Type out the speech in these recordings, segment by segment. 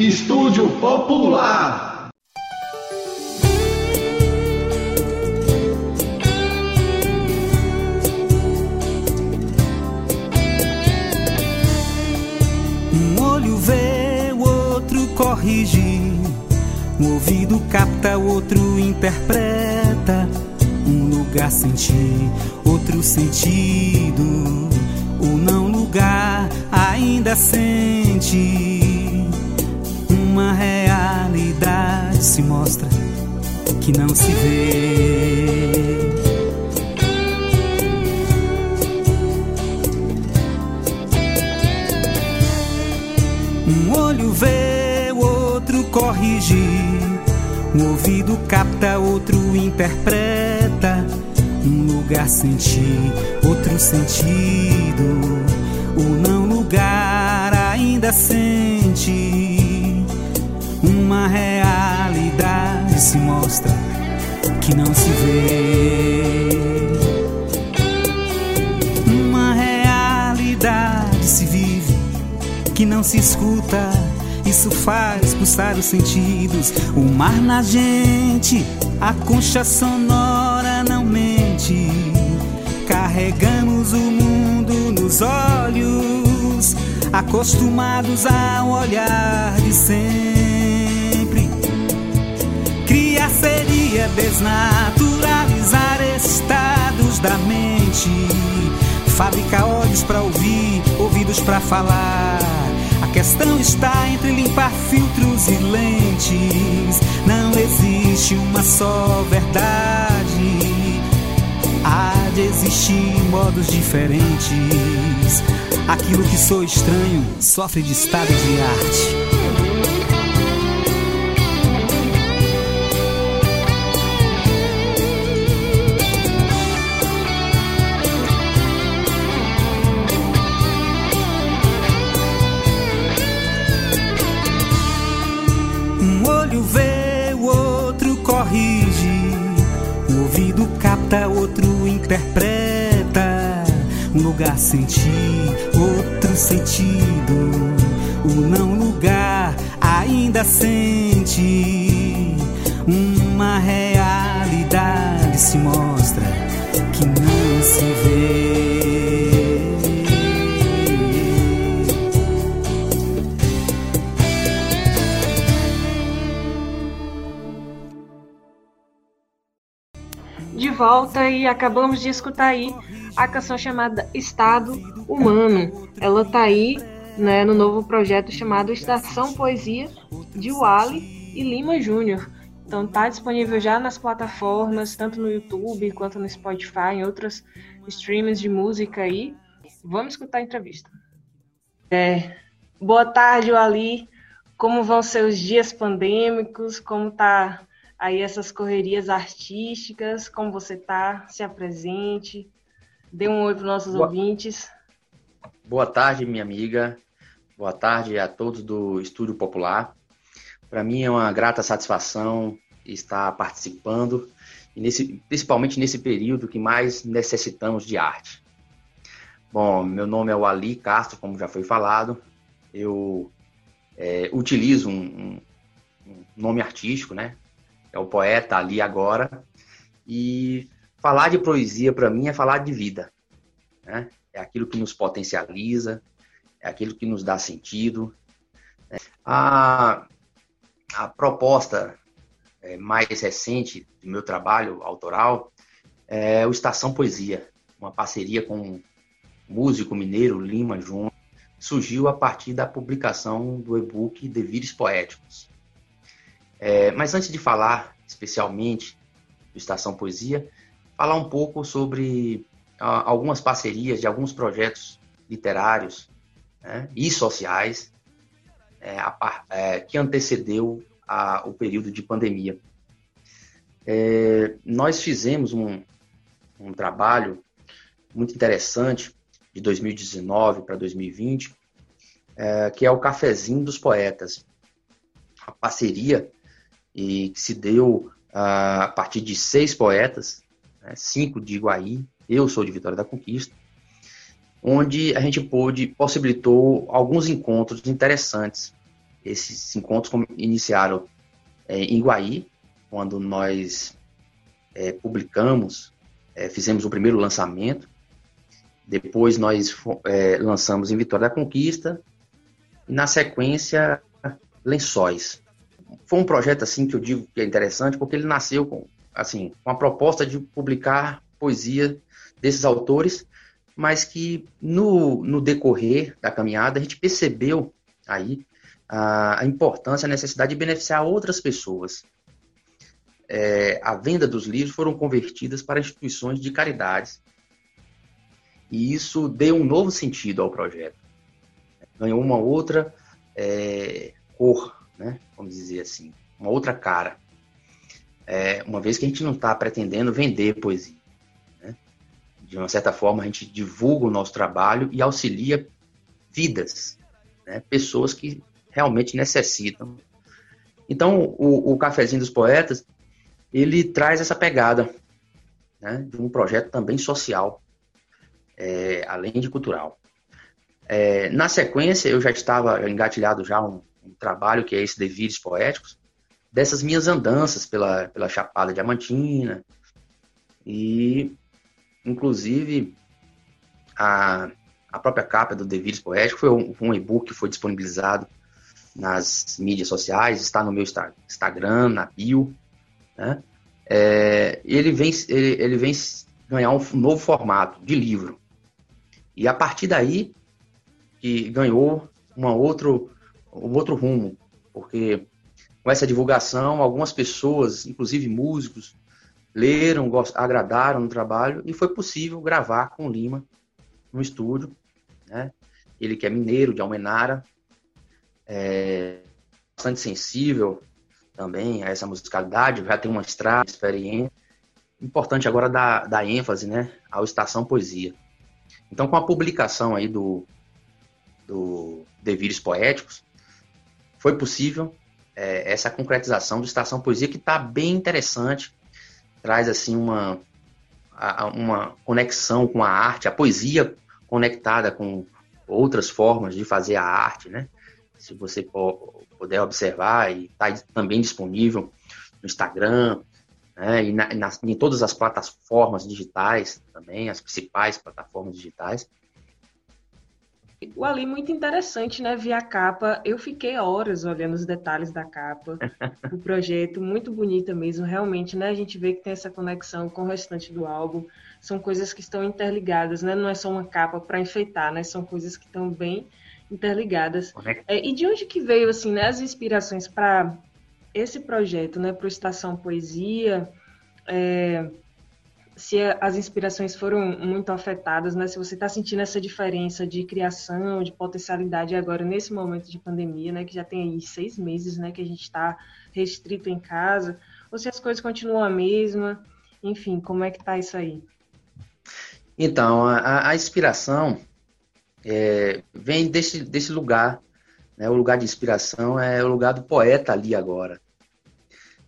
Estúdio Popular. Um olho vê, o outro corrige. Um ouvido capta, outro interpreta. Um lugar sentir, outro sentido. O não lugar ainda sente. Uma realidade se mostra que não se vê. Um olho vê, o outro corrige. Um ouvido capta, outro interpreta. Um lugar sentir, outro sentido. O não lugar ainda sente. Uma realidade se mostra que não se vê. Uma realidade se vive que não se escuta. Isso faz pulsar os sentidos. O mar na gente, a concha sonora não mente. Carregamos o mundo nos olhos, acostumados ao olhar de sempre. Criar seria desnaturalizar estados da mente. Fabricar olhos para ouvir, ouvidos para falar. A questão está entre limpar filtros e lentes. Não existe uma só verdade. Há de existir modos diferentes. Aquilo que sou estranho sofre de estado de arte. Sentir, outro sentido. O não lugar ainda sente. Uma realidade se mostra que não se vê. de volta e acabamos de escutar aí a canção chamada Estado Humano. Ela tá aí, né, no novo projeto chamado Estação Poesia de Wally e Lima Júnior. Então tá disponível já nas plataformas, tanto no YouTube quanto no Spotify, em outros streams de música aí. Vamos escutar a entrevista. É, boa tarde, Wally. Como vão seus dias pandêmicos? Como tá aí essas correrias artísticas, como você tá, se apresente, dê um oi para os nossos Boa. ouvintes. Boa tarde, minha amiga. Boa tarde a todos do Estúdio Popular. Para mim é uma grata satisfação estar participando, e nesse, principalmente nesse período que mais necessitamos de arte. Bom, meu nome é Wally Castro, como já foi falado. Eu é, utilizo um- um nome artístico, né? É o poeta ali agora. E falar de poesia para mim é falar de vida, né? É aquilo que nos potencializa, é aquilo que nos dá sentido. né? A, a proposta eh, mais recente do meu trabalho autoral é o Estação Poesia, uma parceria com o músico mineiro Lima Júnior, surgiu a partir da publicação do e-book Devires Poéticos. Eh, mas antes de falar especialmente do Estação Poesia, falar um pouco sobre ah, algumas parcerias de alguns projetos literários né, e sociais é, a é, que antecedeu a- o período de pandemia. É, nós fizemos um, um trabalho muito interessante de 2019 para 2020, é, que é o Cafezinho dos Poetas, a parceria e que se deu ah, a partir de seis poetas, né, cinco de Iguaí, eu sou de Vitória da Conquista, onde a gente pôde, possibilitou alguns encontros interessantes Esses encontros iniciaram é, em Guaí, quando nós é, publicamos, é, fizemos o primeiro lançamento. Depois nós é, lançamos em Vitória da Conquista. E na sequência, Lençóis. Foi um projeto assim que eu digo que é interessante porque ele nasceu com assim com a proposta de publicar poesia desses autores, mas que no, no decorrer da caminhada a gente percebeu aí a, a importância, a necessidade de beneficiar outras pessoas. É, a venda dos livros foram convertidas para instituições de caridades e isso deu um novo sentido ao projeto. Ganhou uma outra é, cor, né? vamos dizer assim, uma outra cara. É, uma vez que a gente não está pretendendo vender poesia. Né? De uma certa forma, a gente divulga o nosso trabalho e auxilia vidas, né? pessoas que realmente necessitam. Então, o, o Cafezinho dos Poetas, ele traz essa pegada né, de um projeto também social, é, além de cultural. É, na sequência, eu já estava engatilhado já um, um trabalho que é esse Devires Poéticos, dessas minhas andanças pela, pela Chapada Diamantina, e inclusive a, a própria capa do Devires Poético foi um, um e-book que foi disponibilizado nas mídias sociais, está no meu Instagram, na bio, né? É, ele, vem, ele, ele vem ganhar um novo formato de livro. E a partir daí que ganhou uma outro, um outro rumo, porque com essa divulgação, algumas pessoas, inclusive músicos, leram, agradaram no trabalho e foi possível gravar com Lima no estúdio. Né? Ele que é mineiro, de Almenara, é bastante sensível também a essa musicalidade, já tem uma estrada, experiência. Importante agora dar, dar ênfase né, ao Estação Poesia. Então, com a publicação aí do, do Devires Poéticos, foi possível é, essa concretização do Estação Poesia, que está bem interessante, traz assim uma, uma conexão com a arte, a poesia conectada com outras formas de fazer a arte, né? se você puder observar, e está também disponível no Instagram, né, e na, em todas as plataformas digitais também, as principais plataformas digitais. O Ali muito interessante, né? Via a capa, eu fiquei horas olhando os detalhes da capa, o projeto, muito bonita mesmo, realmente, né? A gente vê que tem essa conexão com o restante do álbum, são coisas que estão interligadas, né? Não é só uma capa para enfeitar, né? São coisas que estão bem interligadas. É, e de onde que veio assim, né, as inspirações para esse projeto, né, para o Estação Poesia? É, se as inspirações foram muito afetadas, né? Se você está sentindo essa diferença de criação, de potencialidade agora nesse momento de pandemia, né? Que já tem aí seis meses, né? Que a gente está restrito em casa, ou se as coisas continuam a mesma, enfim, como é que tá isso aí? Então, a, a inspiração é, vem desse, desse lugar. Né? O lugar de inspiração é o lugar do poeta ali agora.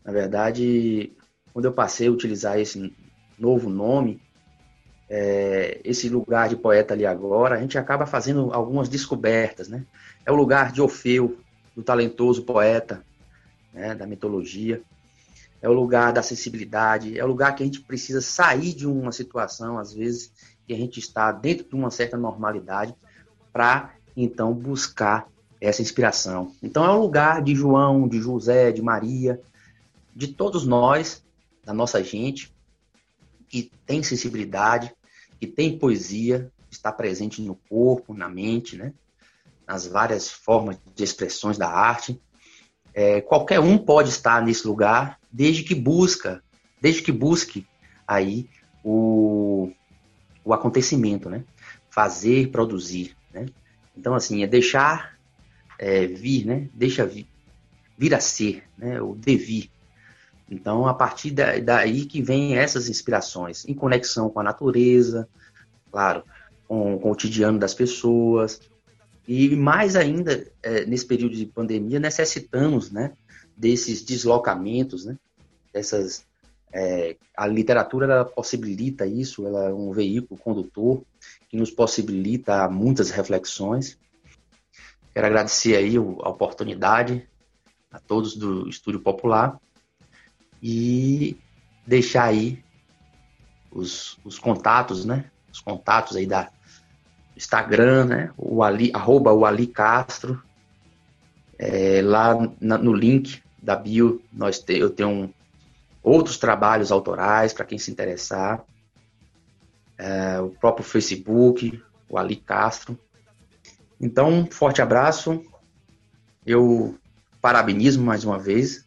Na verdade, quando eu passei a utilizar esse novo nome, é, esse lugar de poeta ali agora, a gente acaba fazendo algumas descobertas, né? É o lugar de Orfeu, do talentoso poeta, né, da mitologia. É o lugar da sensibilidade, é o lugar que a gente precisa sair de uma situação, às vezes, que a gente está dentro de uma certa normalidade para então buscar essa inspiração. Então é um lugar de João, de José, de Maria, de todos nós, da nossa gente, que tem sensibilidade, que tem poesia, está presente no corpo, na mente, né? nas várias formas de expressões da arte. É, qualquer um pode estar nesse lugar, desde que busca, desde que busque aí o, o acontecimento, né? Fazer, produzir. Né? Então, assim, é deixar é, vir, né? Deixa vir, vir a ser, né? O devir. Então, a partir da, daí que vem essas inspirações, em conexão com a natureza, claro, com, com o cotidiano das pessoas, e mais ainda, é, nesse período de pandemia, necessitamos né, desses deslocamentos, né, dessas, é, a literatura possibilita isso, ela é um veículo condutor que nos possibilita muitas reflexões. Quero agradecer aí a oportunidade a todos do Estúdio Popular e deixar aí os, os contatos, né? Os contatos aí da Instagram, né? O Ali, arroba o Ali Castro. É, lá na, no link da bio nós te, eu tenho um, outros trabalhos autorais para quem se interessar. É, o próprio Facebook, o Ali Castro. Então, um forte abraço. Eu parabenizo mais uma vez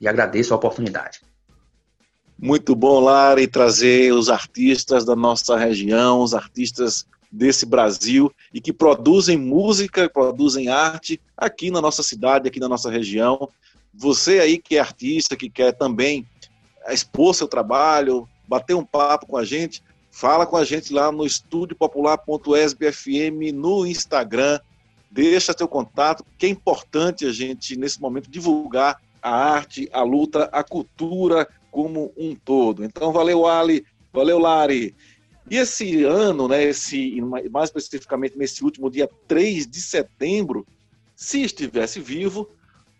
e agradeço a oportunidade. Muito bom, Lari, trazer os artistas da nossa região, os artistas desse Brasil e que produzem música, produzem arte aqui na nossa cidade, aqui na nossa região. Você aí que é artista, que quer também expor seu trabalho, bater um papo com a gente, fala com a gente lá no estudiopopular.esbfm no Instagram. Deixa seu contato, que é importante a gente, nesse momento, divulgar a arte, a luta, a cultura como um todo. Então, valeu, Ali, valeu, Lari. E esse ano, né, esse, mais especificamente nesse último dia 3 de setembro, se estivesse vivo,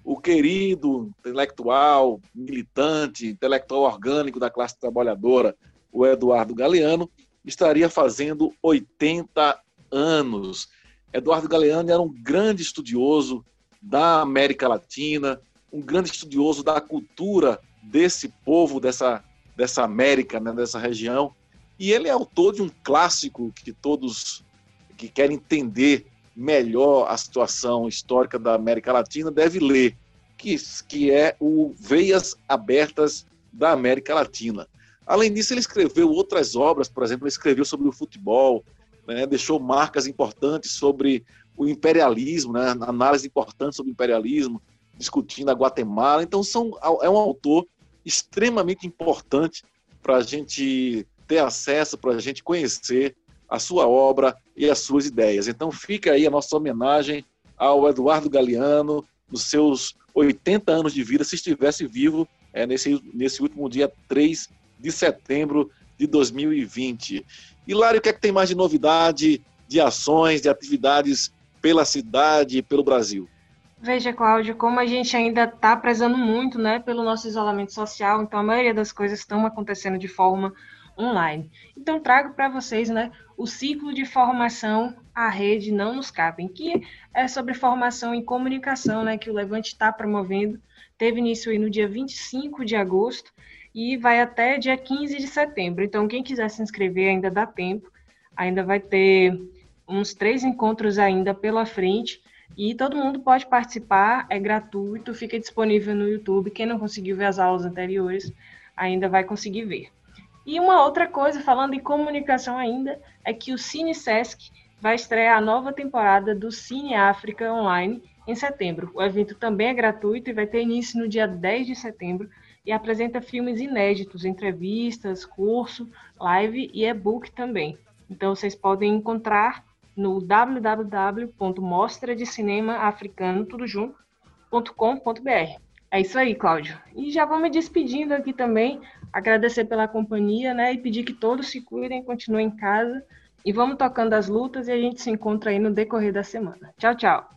o querido intelectual, militante, intelectual orgânico da classe trabalhadora, o Eduardo Galeano, estaria fazendo 80 anos. Eduardo Galeano era um grande estudioso da América Latina, um grande estudioso da cultura desse povo, dessa, dessa América, né, dessa região. E ele é autor de um clássico que todos que querem entender melhor a situação histórica da América Latina deve ler, que, que é o Veias Abertas da América Latina. Além disso, ele escreveu outras obras, por exemplo, ele escreveu sobre o futebol, né, deixou marcas importantes sobre o imperialismo, né, análise importante sobre o imperialismo, discutindo a Guatemala. Então, são, é um autor extremamente importante para a gente ter acesso, para a gente conhecer a sua obra e as suas ideias. Então, fica aí a nossa homenagem ao Eduardo Galeano, nos seus 80 anos de vida, se estivesse vivo é, nesse, nesse último dia 3 de setembro de 2020. E Lário, o que é que tem mais de novidade, de ações, de atividades pela cidade e pelo Brasil? Veja, Cláudio, como a gente ainda está prezando muito né, pelo nosso isolamento social, então a maioria das coisas estão acontecendo de forma online. Então trago para vocês né, o ciclo de formação à rede não nos cabem, que é sobre formação em comunicação, né, que o Levante está promovendo. Teve início aí no dia 25 de agosto e vai até dia 15 de setembro. Então, quem quiser se inscrever ainda dá tempo, ainda vai ter uns três encontros ainda pela frente. E todo mundo pode participar, é gratuito, fica disponível no YouTube. Quem não conseguiu ver as aulas anteriores ainda vai conseguir ver. E uma outra coisa, falando em comunicação ainda, é que o Cine Sesc vai estrear a nova temporada do Cine África Online em setembro. O evento também é gratuito e vai ter início no dia 10 de setembro e apresenta filmes inéditos, entrevistas, curso, live e e-book também. Então vocês podem encontrar no www.mostradecinemaafricano tudo junto.com.br. É isso aí, Cláudio. E já vou me despedindo aqui também, agradecer pela companhia, né, e pedir que todos se cuidem, continuem em casa e vamos tocando as lutas e a gente se encontra aí no decorrer da semana. Tchau, tchau.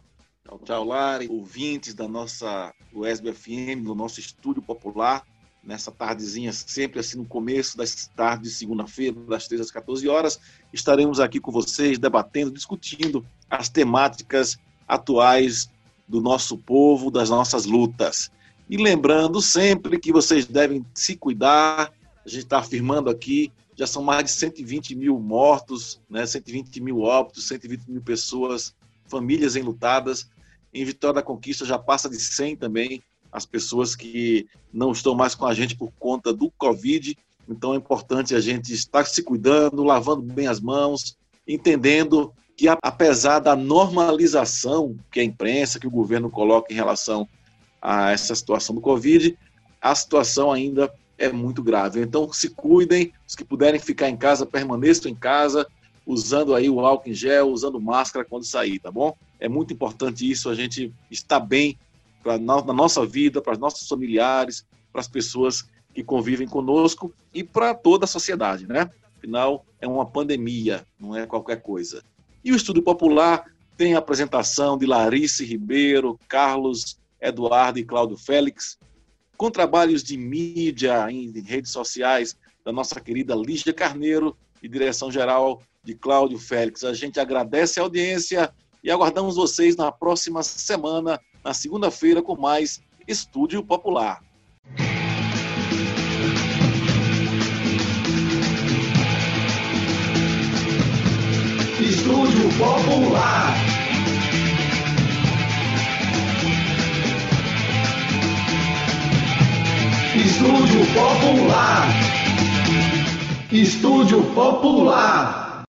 Tchau, tchau, Lari, ouvintes da nossa USB FM, do nosso estúdio popular, nessa tardezinha, sempre assim no começo das tardes de segunda-feira, das 13 às 14 horas, estaremos aqui com vocês debatendo, discutindo as temáticas atuais do nosso povo, das nossas lutas. E lembrando sempre que vocês devem se cuidar, a gente está afirmando aqui, já são mais de 120 mil mortos, né, 120 mil óbitos, 120 mil pessoas, famílias enlutadas. Em Vitória da Conquista já passa de 100 também as pessoas que não estão mais com a gente por conta do Covid. Então é importante a gente estar se cuidando, lavando bem as mãos, entendendo que apesar da normalização que a imprensa, que o governo coloca em relação a essa situação do Covid, a situação ainda é muito grave. Então se cuidem, os que puderem ficar em casa, permaneçam em casa, usando aí o álcool em gel, usando máscara quando sair, tá bom? É muito importante isso, a gente estar bem para na nossa vida, para os nossos familiares, para as pessoas que convivem conosco e para toda a sociedade, né? Afinal, é uma pandemia, não é qualquer coisa. E o estudo popular tem a apresentação de Larice Ribeiro, Carlos Eduardo e Cláudio Félix, com trabalhos de mídia em redes sociais da nossa querida Lígia Carneiro e direção geral de Cláudio Félix. A gente agradece a audiência e aguardamos vocês na próxima semana, na segunda-feira, com mais Estúdio Popular. Estúdio Popular. Estúdio Popular. Estúdio Popular.